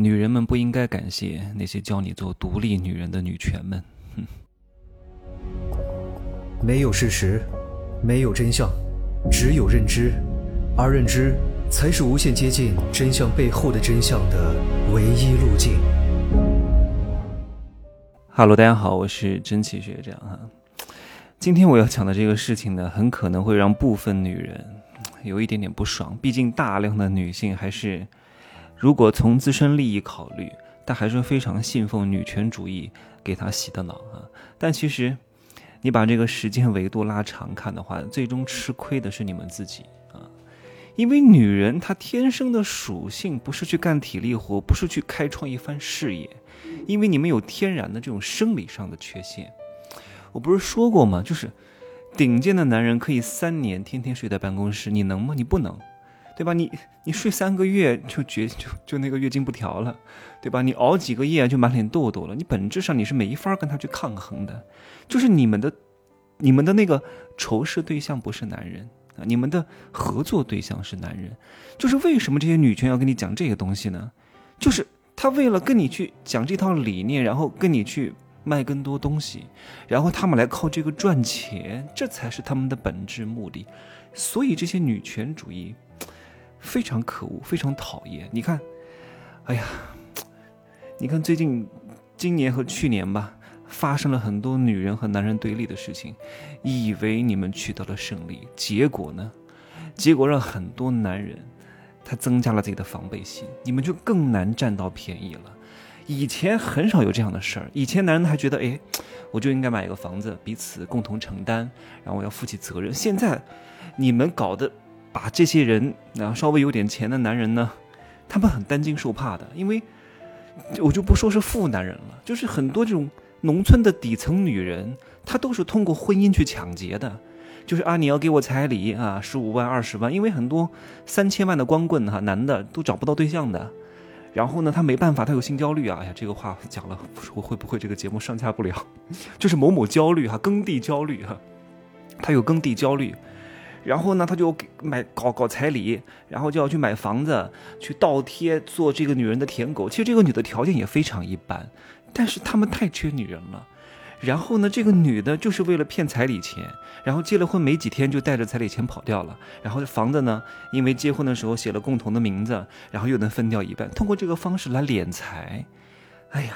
女人们不应该感谢那些教你做独立女人的女权们。哼，没有事实，没有真相，只有认知，而认知才是无限接近真相背后的真相的唯一路径。哈喽，大家好，我是真奇学长哈。今天我要讲的这个事情呢，很可能会让部分女人有一点点不爽，毕竟大量的女性还是。如果从自身利益考虑，他还是非常信奉女权主义给他洗的脑啊！但其实，你把这个时间维度拉长看的话，最终吃亏的是你们自己啊！因为女人她天生的属性不是去干体力活，不是去开创一番事业，因为你们有天然的这种生理上的缺陷。我不是说过吗？就是顶尖的男人可以三年天天睡在办公室，你能吗？你不能。对吧？你你睡三个月就绝就就那个月经不调了，对吧？你熬几个夜就满脸痘痘了，你本质上你是没法跟他去抗衡的，就是你们的你们的那个仇视对象不是男人啊，你们的合作对象是男人，就是为什么这些女权要跟你讲这个东西呢？就是他为了跟你去讲这套理念，然后跟你去卖更多东西，然后他们来靠这个赚钱，这才是他们的本质目的。所以这些女权主义。非常可恶，非常讨厌。你看，哎呀，你看最近今年和去年吧，发生了很多女人和男人对立的事情，以为你们取得了胜利，结果呢？结果让很多男人他增加了自己的防备心，你们就更难占到便宜了。以前很少有这样的事儿，以前男人还觉得，哎，我就应该买一个房子，彼此共同承担，然后我要负起责任。现在你们搞的。把这些人啊，稍微有点钱的男人呢，他们很担惊受怕的，因为我就不说是富男人了，就是很多这种农村的底层女人，她都是通过婚姻去抢劫的，就是啊，你要给我彩礼啊，十五万、二十万，因为很多三千万的光棍哈，男的都找不到对象的，然后呢，他没办法，他有性焦虑啊，哎呀，这个话讲了，我会不会这个节目上架不了？就是某某焦虑哈，耕地焦虑哈，他有耕地焦虑。然后呢，他就给买搞搞彩礼，然后就要去买房子，去倒贴做这个女人的舔狗。其实这个女的条件也非常一般，但是他们太缺女人了。然后呢，这个女的就是为了骗彩礼钱，然后结了婚没几天就带着彩礼钱跑掉了。然后房子呢，因为结婚的时候写了共同的名字，然后又能分掉一半，通过这个方式来敛财。哎呀，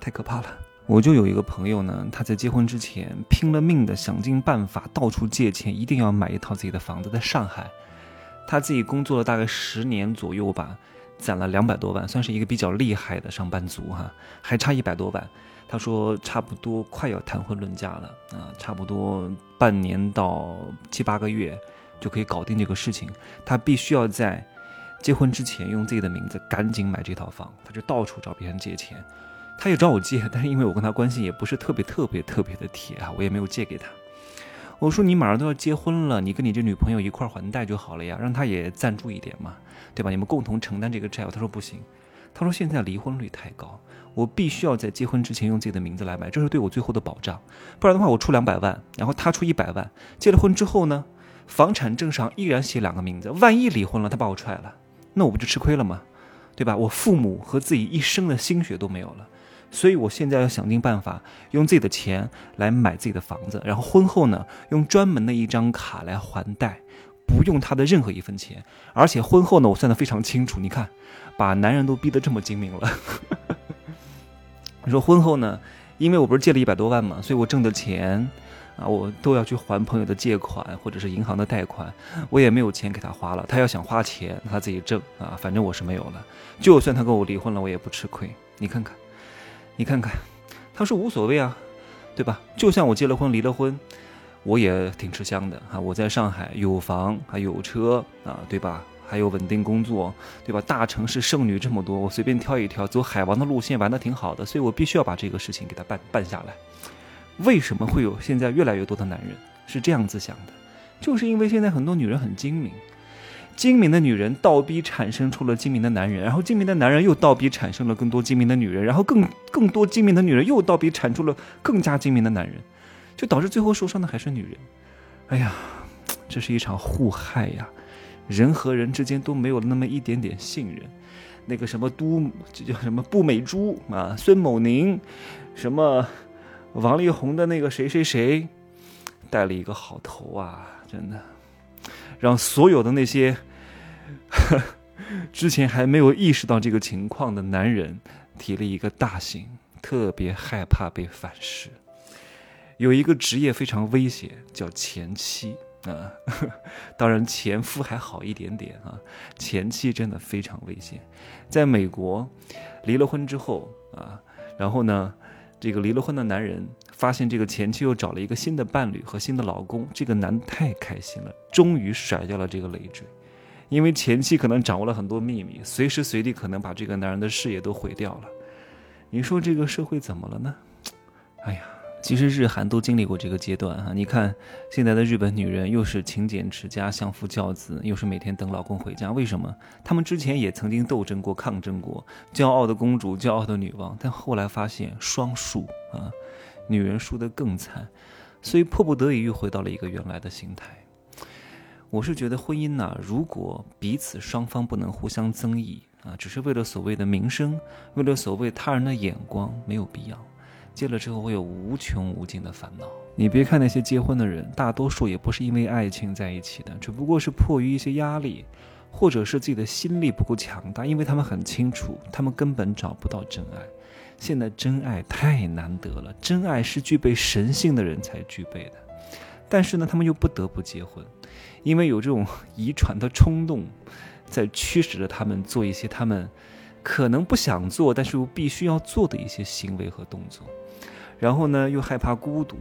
太可怕了。我就有一个朋友呢，他在结婚之前拼了命的想尽办法，到处借钱，一定要买一套自己的房子。在上海，他自己工作了大概十年左右吧，攒了两百多万，算是一个比较厉害的上班族哈，还差一百多万。他说差不多快要谈婚论嫁了啊，差不多半年到七八个月就可以搞定这个事情。他必须要在结婚之前用自己的名字赶紧买这套房，他就到处找别人借钱。他也找我借，但是因为我跟他关系也不是特别特别特别的铁啊，我也没有借给他。我说你马上都要结婚了，你跟你这女朋友一块还贷就好了呀，让他也赞助一点嘛，对吧？你们共同承担这个债务。他说不行，他说现在离婚率太高，我必须要在结婚之前用自己的名字来买，这是对我最后的保障。不然的话，我出两百万，然后他出一百万，结了婚之后呢，房产证上依然写两个名字，万一离婚了，他把我踹了，那我不就吃亏了吗？对吧？我父母和自己一生的心血都没有了。所以，我现在要想尽办法用自己的钱来买自己的房子，然后婚后呢，用专门的一张卡来还贷，不用他的任何一分钱。而且婚后呢，我算得非常清楚。你看，把男人都逼得这么精明了。你说婚后呢，因为我不是借了一百多万嘛，所以我挣的钱啊，我都要去还朋友的借款或者是银行的贷款，我也没有钱给他花了。他要想花钱，他自己挣啊，反正我是没有了。就算他跟我离婚了，我也不吃亏。你看看。你看看，他说无所谓啊，对吧？就像我结了婚离了婚，我也挺吃香的啊。我在上海有房还有车啊，对吧？还有稳定工作，对吧？大城市剩女这么多，我随便挑一挑，走海王的路线玩的挺好的，所以我必须要把这个事情给他办办下来。为什么会有现在越来越多的男人是这样子想的？就是因为现在很多女人很精明。精明的女人倒逼产生出了精明的男人，然后精明的男人又倒逼产生了更多精明的女人，然后更更多精明的女人又倒逼产出了更加精明的男人，就导致最后受伤的还是女人。哎呀，这是一场互害呀！人和人之间都没有那么一点点信任。那个什么都，这叫什么步美珠啊，孙某宁，什么王力宏的那个谁谁谁，带了一个好头啊，真的，让所有的那些 之前还没有意识到这个情况的男人提了一个大醒，特别害怕被反噬。有一个职业非常危险，叫前妻。啊，当然前夫还好一点点啊，前妻真的非常危险。在美国，离了婚之后啊，然后呢，这个离了婚的男人发现这个前妻又找了一个新的伴侣和新的老公，这个男太开心了，终于甩掉了这个累赘，因为前妻可能掌握了很多秘密，随时随地可能把这个男人的事业都毁掉了。你说这个社会怎么了呢？哎呀！其实日韩都经历过这个阶段哈，你看现在的日本女人又是勤俭持家、相夫教子，又是每天等老公回家。为什么？她们之前也曾经斗争过、抗争过，骄傲的公主、骄傲的女王，但后来发现双输啊，女人输得更惨，所以迫不得已又回到了一个原来的心态。我是觉得婚姻呐，如果彼此双方不能互相增益啊，只是为了所谓的名声，为了所谓他人的眼光，没有必要。结了之后会有无穷无尽的烦恼。你别看那些结婚的人，大多数也不是因为爱情在一起的，只不过是迫于一些压力，或者是自己的心力不够强大。因为他们很清楚，他们根本找不到真爱。现在真爱太难得了，真爱是具备神性的人才具备的。但是呢，他们又不得不结婚，因为有这种 遗传的冲动，在驱使着他们做一些他们可能不想做，但是又必须要做的一些行为和动作。然后呢，又害怕孤独，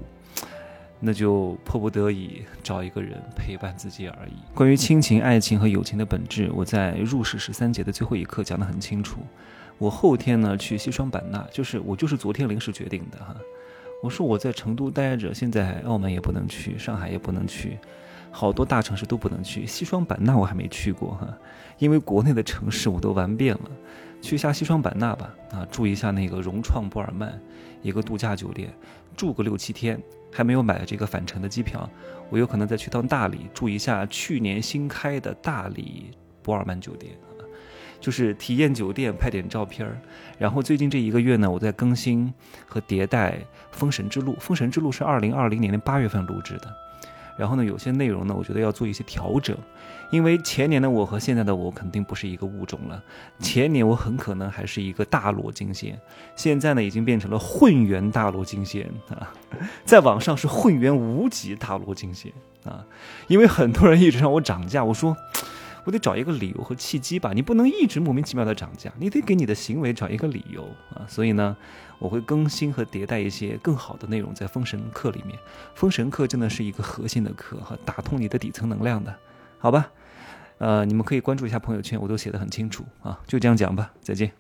那就迫不得已找一个人陪伴自己而已。关于亲情、爱情和友情的本质，我在入世十三节的最后一课讲得很清楚。我后天呢去西双版纳，就是我就是昨天临时决定的哈。我说我在成都待着，现在澳门也不能去，上海也不能去，好多大城市都不能去。西双版纳我还没去过哈，因为国内的城市我都玩遍了。去一下西双版纳吧，啊，住一下那个融创博尔曼，一个度假酒店，住个六七天，还没有买这个返程的机票，我有可能再去趟大理住一下去年新开的大理博尔曼酒店，就是体验酒店，拍点照片儿。然后最近这一个月呢，我在更新和迭代《封神之路》，《封神之路》是二零二零年的八月份录制的。然后呢，有些内容呢，我觉得要做一些调整，因为前年的我和现在的我肯定不是一个物种了。前年我很可能还是一个大罗金仙，现在呢已经变成了混元大罗金仙啊，在网上是混元无极大罗金仙啊。因为很多人一直让我涨价，我说我得找一个理由和契机吧，你不能一直莫名其妙的涨价，你得给你的行为找一个理由啊。所以呢。我会更新和迭代一些更好的内容在封神课里面，封神课真的是一个核心的课哈，打通你的底层能量的，好吧？呃，你们可以关注一下朋友圈，我都写的很清楚啊，就这样讲吧，再见。